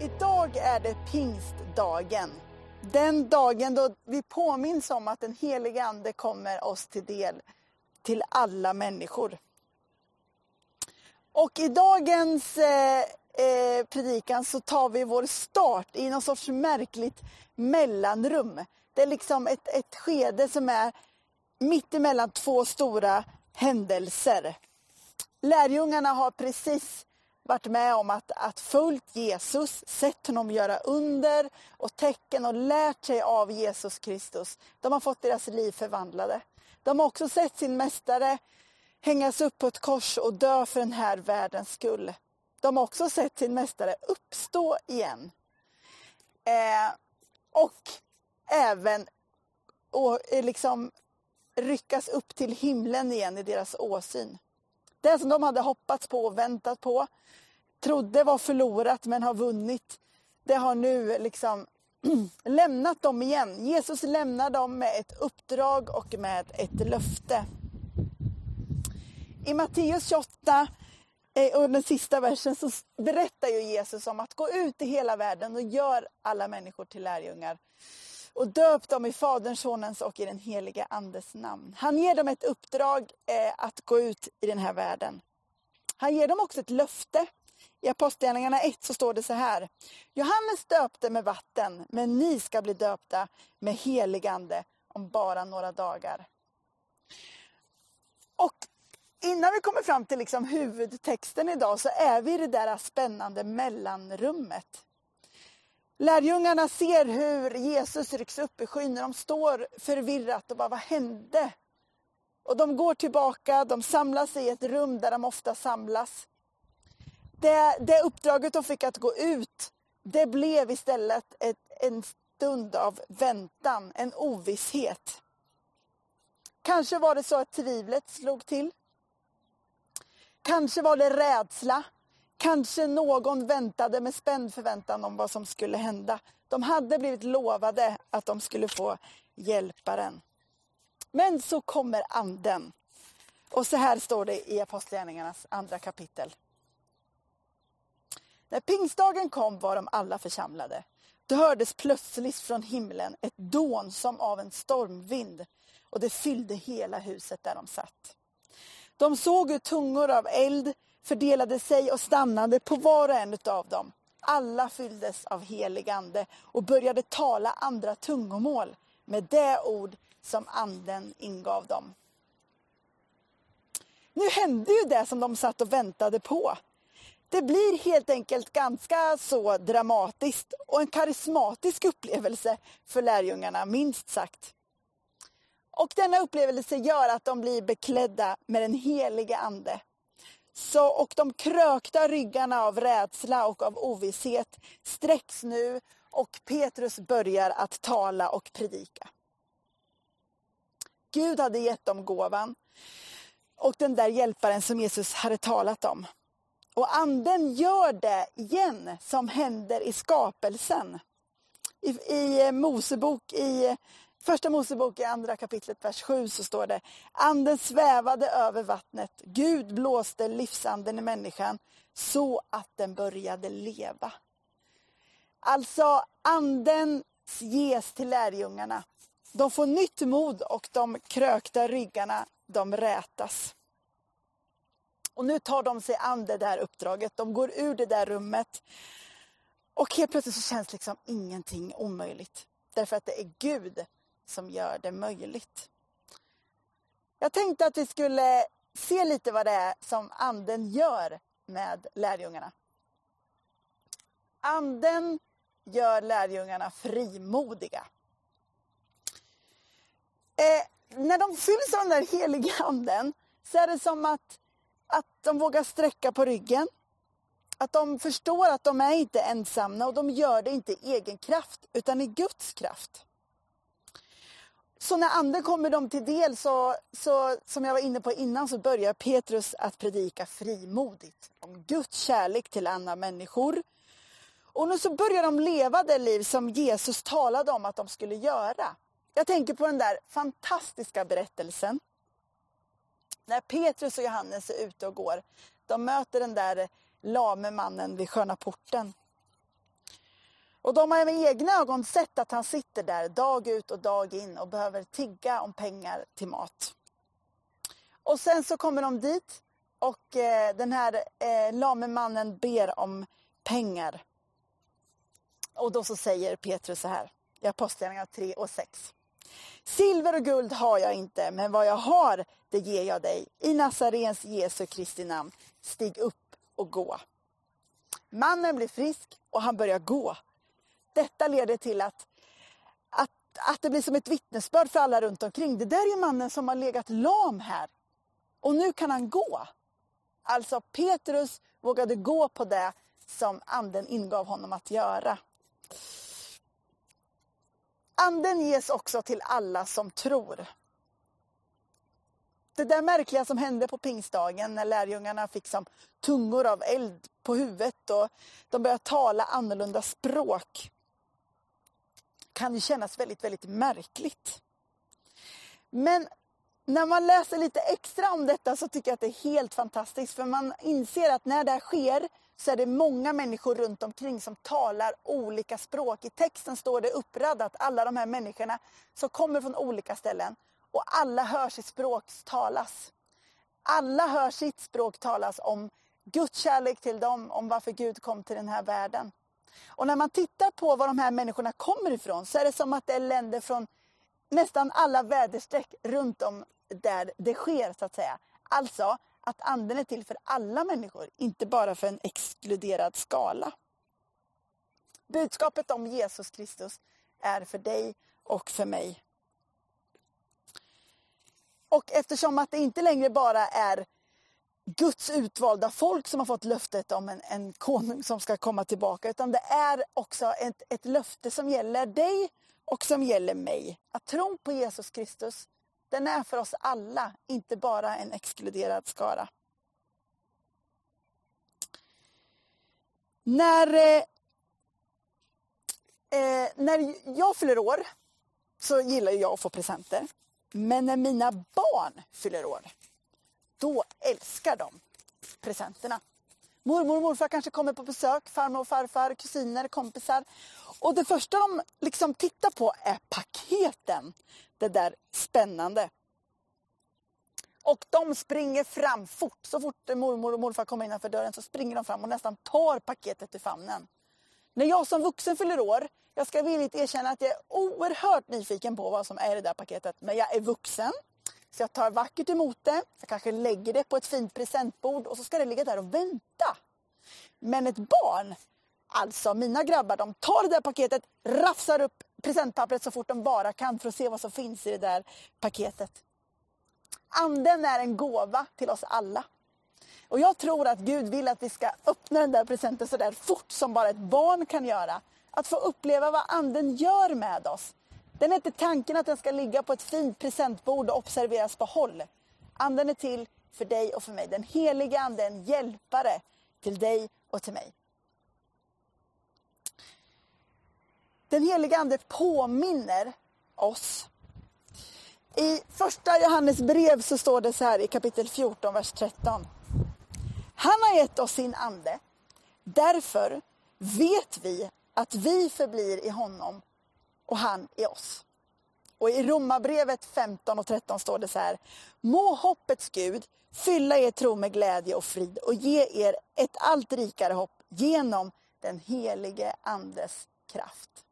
Idag är det pingstdagen. Den dagen då vi påminns om att den heliga Ande kommer oss till del, till alla människor. Och i dagens eh, eh, predikan så tar vi vår start i någon sorts märkligt mellanrum. Det är liksom ett, ett skede som är mitt emellan två stora händelser. Lärjungarna har precis varit med om att, att följt Jesus, sett honom göra under och tecken och lärt sig av Jesus Kristus. De har fått deras liv förvandlade. De har också sett sin mästare hängas upp på ett kors och dö för den här världens skull. De har också sett sin mästare uppstå igen. Eh, och även och, liksom ryckas upp till himlen igen i deras åsyn. Det som de hade hoppats på och väntat på, trodde var förlorat men har vunnit, det har nu liksom lämnat dem igen. Jesus lämnar dem med ett uppdrag och med ett löfte. I Matteus 28 eh, och den sista versen så berättar ju Jesus om att gå ut i hela världen och gör alla människor till lärjungar. Och döp dem i Faderns, Sonens och i den helige Andes namn. Han ger dem ett uppdrag eh, att gå ut i den här världen. Han ger dem också ett löfte. I Apostlagärningarna 1 så står det så här. Johannes döpte med vatten, men ni ska bli döpta med heligande om bara några dagar. Och innan vi kommer fram till liksom huvudtexten idag så är vi i det där spännande mellanrummet. Lärjungarna ser hur Jesus rycks upp i skyn. De står förvirrat och bara, vad hände? Och de går tillbaka, de samlas i ett rum där de ofta samlas. Det, det uppdraget de fick att gå ut, det blev istället ett, en stund av väntan, en ovisshet. Kanske var det så att tvivlet slog till. Kanske var det rädsla. Kanske någon väntade med spänd förväntan om vad som skulle hända. De hade blivit lovade att de skulle få hjälparen. Men så kommer anden. Och så här står det i Apostlagärningarnas andra kapitel. När pingstdagen kom var de alla församlade. Det hördes plötsligt från himlen ett dån som av en stormvind och det fyllde hela huset där de satt. De såg hur tungor av eld fördelade sig och stannade på var och en av dem. Alla fylldes av helig ande och började tala andra tungomål med det ord som anden ingav dem. Nu hände ju det som de satt och väntade på. Det blir helt enkelt ganska så dramatiskt och en karismatisk upplevelse för lärjungarna, minst sagt. Och denna upplevelse gör att de blir beklädda med den helige Ande. Så, och de krökta ryggarna av rädsla och av ovisshet sträcks nu och Petrus börjar att tala och predika. Gud hade gett dem gåvan och den där hjälparen som Jesus hade talat om. Och anden gör det igen som händer i skapelsen. I, i eh, Mosebok, i Första Mosebok i andra kapitlet, vers 7 så står det Anden svävade över vattnet. Gud blåste livsanden i människan så att den började leva. Alltså anden ges till lärjungarna. De får nytt mod och de krökta ryggarna, de rätas. Och nu tar de sig an det där uppdraget. De går ur det där rummet. Och helt plötsligt så känns liksom ingenting omöjligt. Därför att det är Gud som gör det möjligt. Jag tänkte att vi skulle se lite vad det är som anden gör med lärjungarna. Anden gör lärjungarna frimodiga. Eh, när de fylls av den där heliga anden så är det som att, att de vågar sträcka på ryggen. Att de förstår att de är inte ensamma och de gör det inte i egen kraft utan i Guds kraft. Så när anden kommer dem till del så, så, som jag var inne på innan, så börjar Petrus att predika frimodigt om Guds kärlek till andra människor. Och nu så börjar de leva det liv som Jesus talade om att de skulle göra. Jag tänker på den där fantastiska berättelsen. När Petrus och Johannes är ute och går. De möter den där lame mannen vid sköna porten. Och de har med egna ögon sett att han sitter där dag ut och dag in och behöver tigga om pengar till mat. Och sen så kommer de dit och eh, den här eh, lame mannen ber om pengar. Och då så säger Petrus så här i Apostlagärningarna 3 och 6. Silver och guld har jag inte, men vad jag har, det ger jag dig. I Nazarens Jesu Kristi namn, stig upp och gå. Mannen blir frisk och han börjar gå. Detta leder till att, att, att det blir som ett vittnesbörd för alla runt omkring. Det där är ju mannen som har legat lam här. Och nu kan han gå. Alltså Petrus vågade gå på det som anden ingav honom att göra. Anden ges också till alla som tror. Det där märkliga som hände på pingstdagen när lärjungarna fick som tungor av eld på huvudet och de började tala annorlunda språk kan ju kännas väldigt, väldigt märkligt. Men när man läser lite extra om detta så tycker jag att det är helt fantastiskt. För man inser att när det här sker så är det många människor runt omkring som talar olika språk. I texten står det uppraddat, alla de här människorna som kommer från olika ställen. Och alla hör sitt språk talas. Alla hör sitt språk talas om Guds kärlek till dem, om varför Gud kom till den här världen. Och när man tittar på var de här människorna kommer ifrån så är det som att det är länder från nästan alla väderstreck runt om där det sker så att säga. Alltså att anden är till för alla människor, inte bara för en exkluderad skala. Budskapet om Jesus Kristus är för dig och för mig. Och eftersom att det inte längre bara är Guds utvalda folk som har fått löftet om en, en konung som ska komma tillbaka. Utan det är också ett, ett löfte som gäller dig och som gäller mig. Att tron på Jesus Kristus, den är för oss alla, inte bara en exkluderad skara. När, eh, eh när jag fyller år så gillar jag att få presenter. Men när mina barn fyller år, då älskar de presenterna. Mormor och morfar kanske kommer på besök, farmor och farfar, kusiner, kompisar. Och det första de liksom tittar på är paketen. Det där spännande. Och de springer fram fort. Så fort mormor och morfar kommer innanför dörren så springer de fram och nästan tar paketet i famnen. När jag som vuxen fyller år, jag ska villigt erkänna att jag är oerhört nyfiken på vad som är i det där paketet. Men jag är vuxen. Så jag tar vackert emot det, jag kanske lägger det på ett fint presentbord och så ska det ligga där och vänta. Men ett barn, alltså mina grabbar, de tar det där paketet, rafsar upp presentpappret så fort de bara kan för att se vad som finns i det där paketet. Anden är en gåva till oss alla. Och jag tror att Gud vill att vi ska öppna den där presenten så där fort som bara ett barn kan göra. Att få uppleva vad anden gör med oss. Den är inte tanken att den ska ligga på ett fint presentbord och observeras på håll. Anden är till för dig och för mig. Den heliga Ande är en hjälpare till dig och till mig. Den heliga Ande påminner oss. I första Johannes brev så står det så här i kapitel 14, vers 13. Han har gett oss sin ande. Därför vet vi att vi förblir i honom och han i oss. Och i Romarbrevet 15 och 13 står det så här. Må hoppets Gud fylla er tro med glädje och frid och ge er ett allt rikare hopp genom den helige Andes kraft.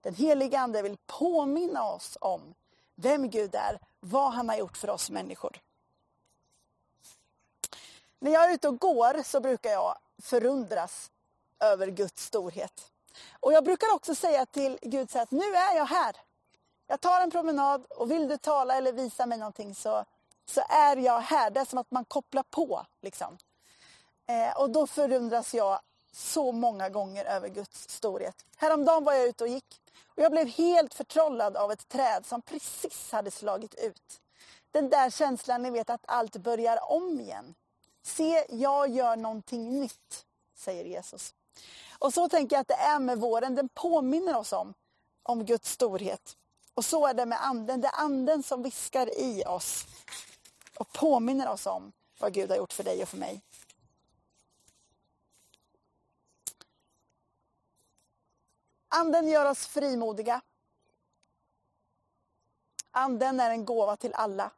Den helige Ande vill påminna oss om vem Gud är, vad han har gjort för oss människor. När jag är ute och går så brukar jag förundras över Guds storhet. Och jag brukar också säga till Gud så att nu är jag här. Jag tar en promenad och vill du tala eller visa mig någonting så, så är jag här. Det är som att man kopplar på. Liksom. Eh, och då förundras jag så många gånger över Guds storhet. Häromdagen var jag ute och gick och jag blev helt förtrollad av ett träd som precis hade slagit ut. Den där känslan, ni vet att allt börjar om igen. Se, jag gör någonting nytt, säger Jesus. Och så tänker jag att det är med våren. Den påminner oss om, om Guds storhet. Och så är det med anden. Det är anden som viskar i oss och påminner oss om vad Gud har gjort för dig och för mig. Anden gör oss frimodiga. Anden är en gåva till alla.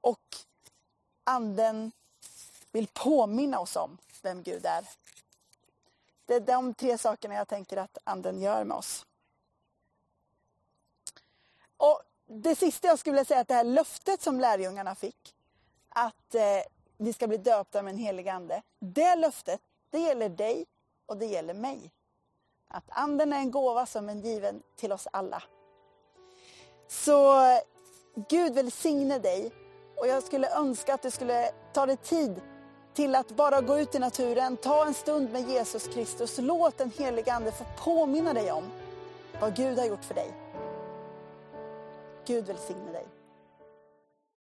Och Anden vill påminna oss om vem Gud är. Det är de tre sakerna jag tänker att Anden gör med oss. Och Det sista jag skulle vilja säga är att det här löftet som lärjungarna fick, att eh, vi ska bli döpta med en helig ande. Det löftet, det gäller dig och det gäller mig. Att anden är en gåva som är given till oss alla. Så eh, Gud välsigne dig och jag skulle önska att du skulle ta dig tid till att bara gå ut i naturen, ta en stund med Jesus Kristus. Låt den helige Ande få påminna dig om vad Gud har gjort för dig. Gud välsigne dig.